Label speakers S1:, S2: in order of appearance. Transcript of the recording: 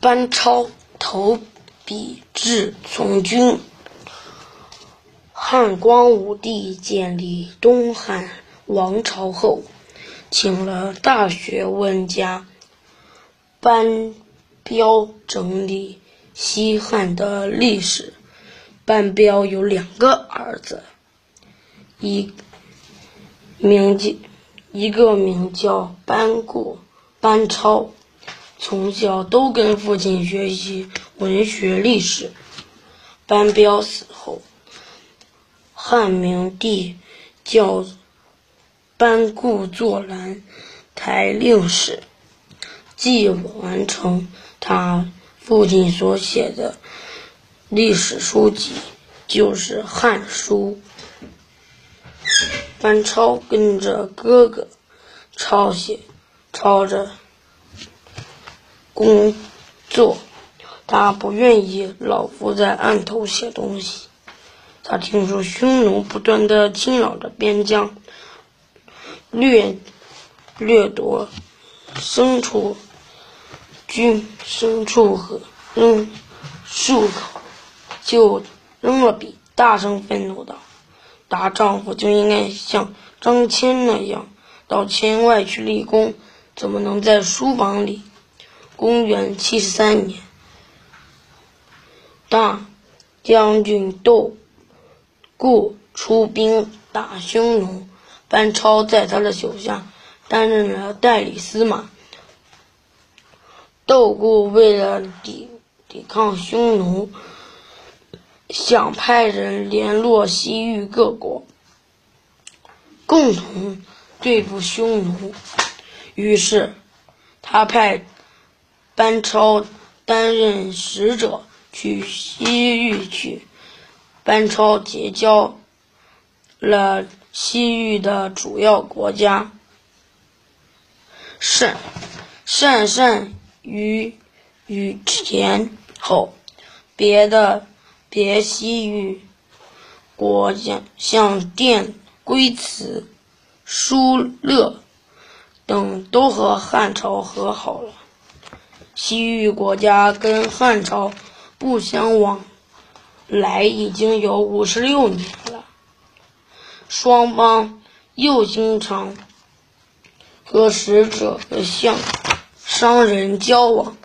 S1: 班超投笔至从军。汉光武帝建立东汉王朝后，请了大学问家班彪整理西汉的历史。班彪有两个儿子，一名叫一个名叫班固，班超。从小都跟父亲学习文学历史。班彪死后，汉明帝叫班固做兰台令史，既完成他父亲所写的历史书籍，就是《汉书》。班超跟着哥哥抄写，抄着。工作，他不愿意老伏在案头写东西。他听说匈奴不断的侵扰着边疆，掠掠夺牲畜、军牲畜和扔牲口，就扔了笔，大声愤怒道：“大丈夫就应该像张骞那样，到圈外去立功，怎么能在书房里？”公元七十三年，大将军窦固出兵打匈奴，班超在他的手下担任了代理司马。窦固为了抵抵抗匈奴，想派人联络西域各国，共同对付匈奴。于是，他派。班超担任使者去西域去，班超结交了西域的主要国家，善善善于与前后，别的别西域国家像电龟兹、疏勒等都和汉朝和好了。西域国家跟汉朝不相往来已经有五十六年了，双方又经常和使者的相商人交往，